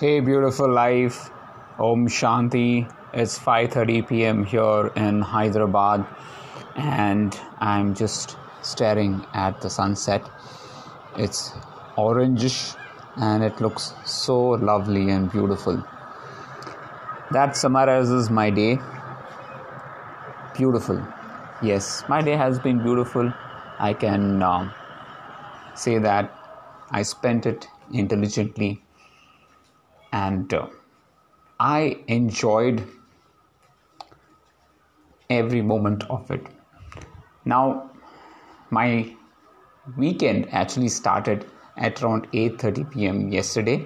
Hey beautiful life. Om Shanti. It's 5:30 p.m. here in Hyderabad and I'm just staring at the sunset. It's orangish and it looks so lovely and beautiful. That summarizes my day. Beautiful. Yes, my day has been beautiful. I can uh, say that I spent it intelligently and I enjoyed every moment of it. Now, my weekend actually started at around 8:30 p.m. yesterday.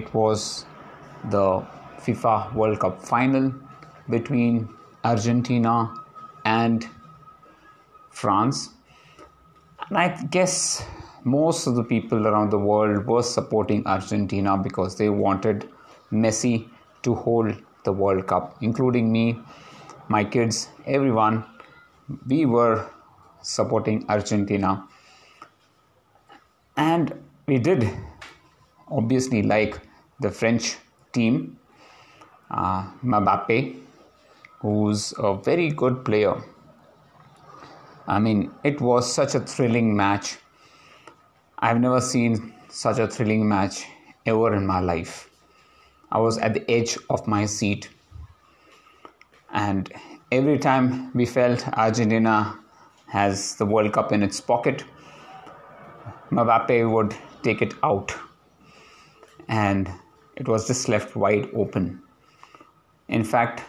It was the FIFA World Cup final between Argentina and France. And I guess most of the people around the world were supporting Argentina because they wanted Messi to hold the World Cup, including me, my kids, everyone. We were supporting Argentina. And we did obviously like the French team, uh, Mbappe, who's a very good player. I mean, it was such a thrilling match I've never seen such a thrilling match ever in my life. I was at the edge of my seat. And every time we felt Argentina has the World Cup in its pocket, Mbappe would take it out. And it was just left wide open. In fact,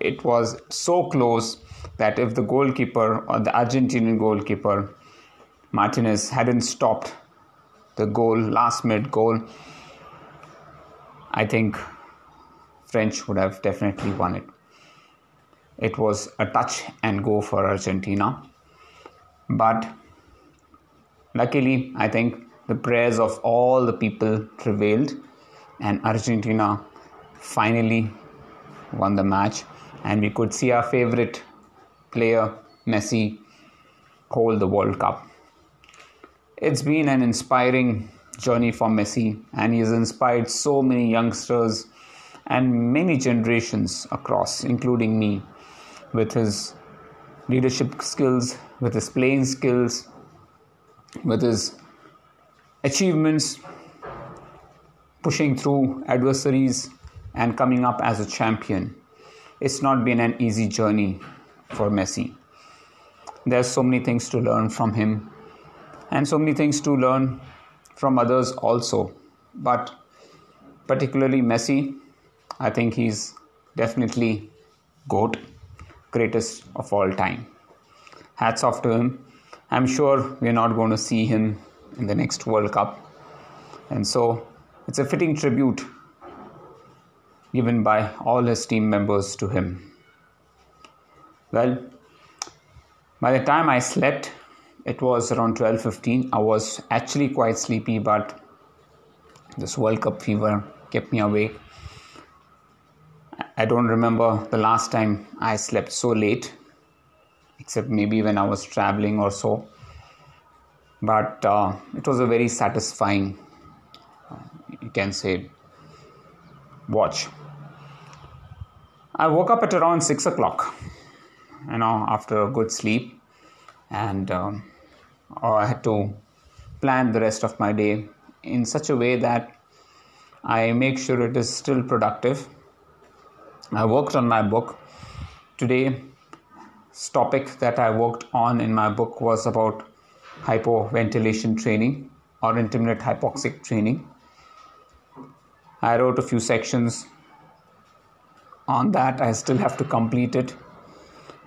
it was so close that if the goalkeeper or the Argentinian goalkeeper Martinez hadn't stopped the goal, last minute goal, I think French would have definitely won it. It was a touch and go for Argentina. But luckily, I think the prayers of all the people prevailed, and Argentina finally won the match. And we could see our favorite player, Messi, hold the World Cup. It's been an inspiring journey for Messi, and he has inspired so many youngsters and many generations across, including me, with his leadership skills, with his playing skills, with his achievements, pushing through adversaries, and coming up as a champion. It's not been an easy journey for Messi. There's so many things to learn from him and so many things to learn from others also. But particularly Messi, I think he's definitely GOAT, greatest of all time. Hats off to him. I'm sure we're not going to see him in the next World Cup. And so it's a fitting tribute given by all his team members to him. Well, by the time I slept, it was around 12:15 i was actually quite sleepy but this world cup fever kept me awake. I don't remember the last time i slept so late except maybe when i was traveling or so. But uh, it was a very satisfying uh, you can say watch. I woke up at around 6 o'clock you know after a good sleep. And um, or I had to plan the rest of my day in such a way that I make sure it is still productive. I worked on my book. Today, topic that I worked on in my book was about hypoventilation training or intermittent hypoxic training. I wrote a few sections on that. I still have to complete it,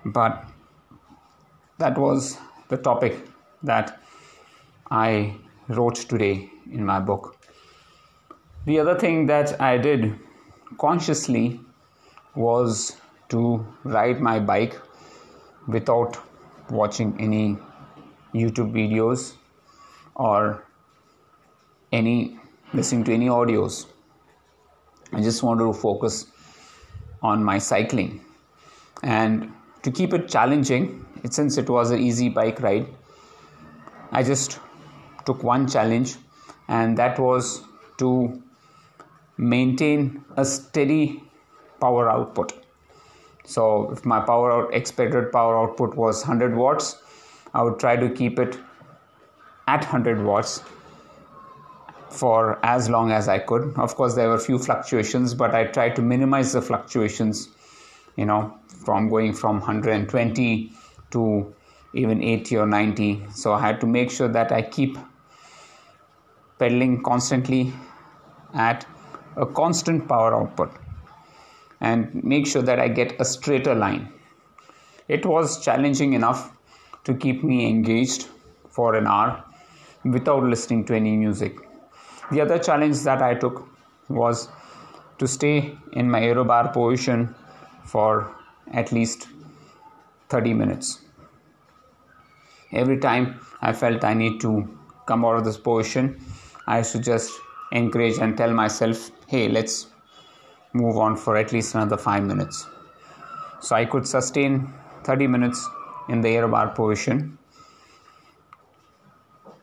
but that was the topic that I wrote today in my book. The other thing that I did consciously was to ride my bike without watching any YouTube videos or any listening to any audios. I just wanted to focus on my cycling and to keep it challenging since it was an easy bike ride I just took one challenge, and that was to maintain a steady power output. So if my power out expected power output was 100 watts, I would try to keep it at 100 watts for as long as I could. Of course, there were few fluctuations, but I tried to minimize the fluctuations, you know, from going from 120 to even 80 or 90. So I had to make sure that I keep pedaling constantly at a constant power output and make sure that I get a straighter line. It was challenging enough to keep me engaged for an hour without listening to any music. The other challenge that I took was to stay in my aerobar position for at least 30 minutes. Every time I felt I need to come out of this position, I used to just encourage and tell myself, hey, let's move on for at least another five minutes. So I could sustain 30 minutes in the aerobar position.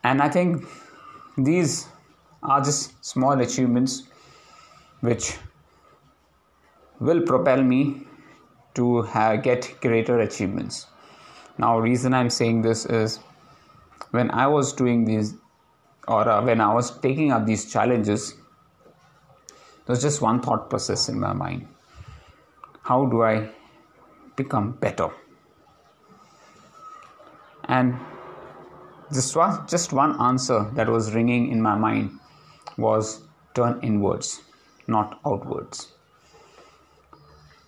And I think these are just small achievements which will propel me to have, get greater achievements now reason i'm saying this is when i was doing these or uh, when i was taking up these challenges there was just one thought process in my mind how do i become better and this was just one answer that was ringing in my mind was turn inwards, not outwards.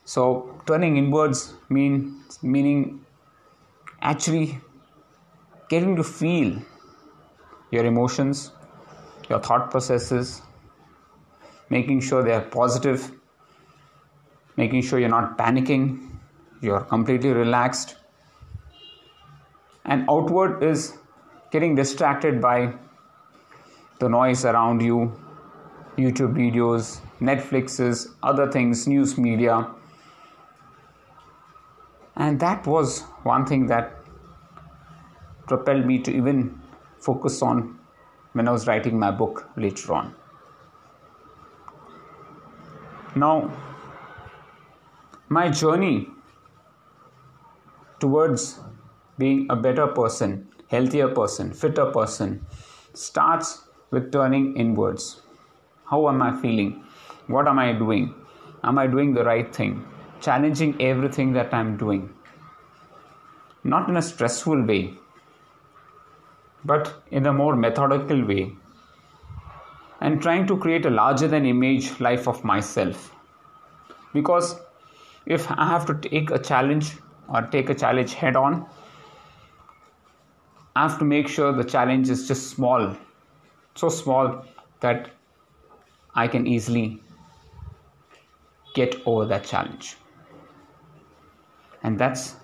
So turning inwards mean meaning actually getting to feel your emotions, your thought processes, making sure they are positive, making sure you're not panicking, you're completely relaxed. And outward is getting distracted by the noise around you, YouTube videos, Netflixes, other things, news media. And that was one thing that propelled me to even focus on when I was writing my book later on. Now, my journey towards being a better person, healthier person, fitter person starts with turning inwards. How am I feeling? What am I doing? Am I doing the right thing? Challenging everything that I'm doing. Not in a stressful way, but in a more methodical way. And trying to create a larger than image life of myself. Because if I have to take a challenge or take a challenge head on, I have to make sure the challenge is just small so small that I can easily get over that challenge. And that's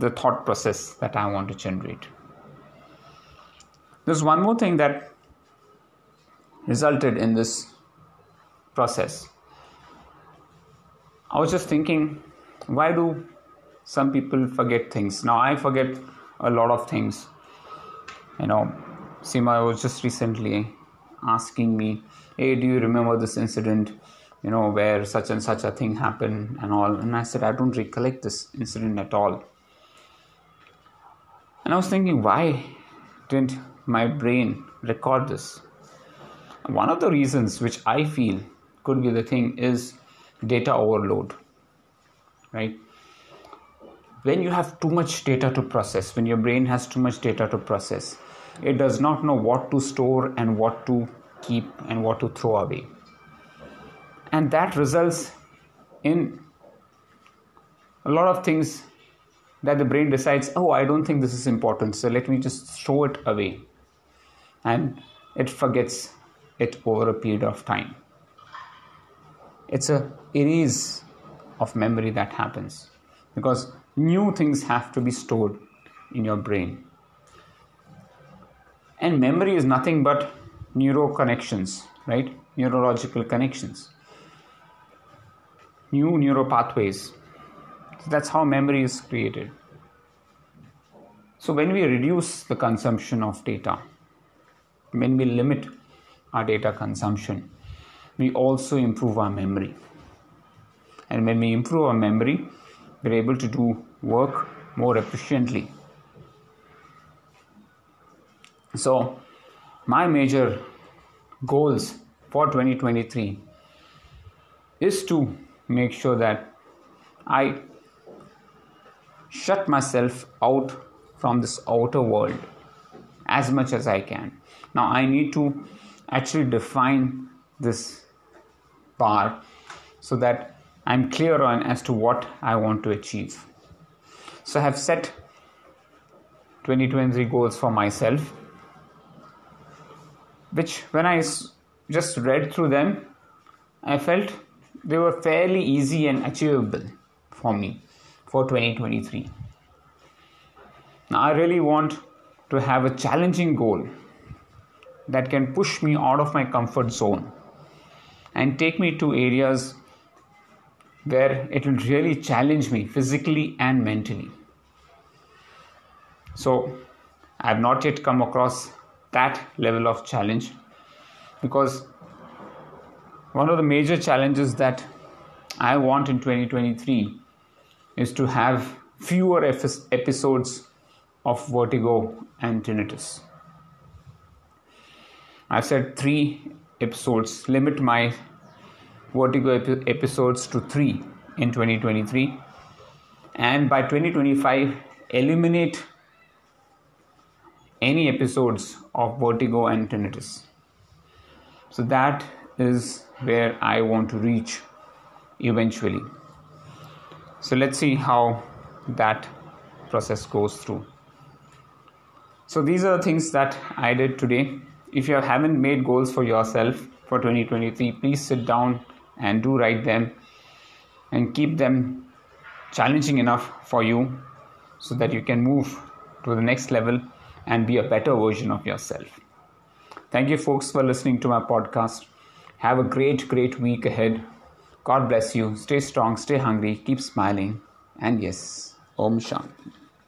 the thought process that I want to generate. There's one more thing that resulted in this process. I was just thinking, why do some people forget things? Now, I forget a lot of things. You know, Sima was just recently asking me, Hey, do you remember this incident? You know, where such and such a thing happened and all. And I said, I don't recollect this incident at all. And I was thinking, why didn't my brain record this? One of the reasons which I feel could be the thing is data overload, right? When you have too much data to process, when your brain has too much data to process, it does not know what to store and what to keep and what to throw away and that results in a lot of things that the brain decides oh i don't think this is important so let me just throw it away and it forgets it over a period of time it's a erase of memory that happens because new things have to be stored in your brain and memory is nothing but neuro connections, right? Neurological connections, new neural pathways. That's how memory is created. So when we reduce the consumption of data, when we limit our data consumption, we also improve our memory. And when we improve our memory, we're able to do work more efficiently. So, my major goals for 2023 is to make sure that I shut myself out from this outer world as much as I can. Now, I need to actually define this bar so that I'm clear on as to what I want to achieve. So, I have set 2023 goals for myself, which when I just read through them, I felt they were fairly easy and achievable for me for 2023. Now, I really want to have a challenging goal that can push me out of my comfort zone and take me to areas where it will really challenge me physically and mentally. So, I have not yet come across that level of challenge because one of the major challenges that I want in 2023 is to have fewer episodes of vertigo and tinnitus. I've said three episodes, limit my vertigo episodes to three in 2023, and by 2025, eliminate any episodes of vertigo and tinnitus. So that is where I want to reach eventually. So let's see how that process goes through. So these are the things that I did today. If you haven't made goals for yourself for 2023, please sit down and do write them and keep them challenging enough for you so that you can move to the next level and be a better version of yourself. Thank you, folks, for listening to my podcast. Have a great, great week ahead. God bless you. Stay strong, stay hungry, keep smiling, and yes, Om Shanti.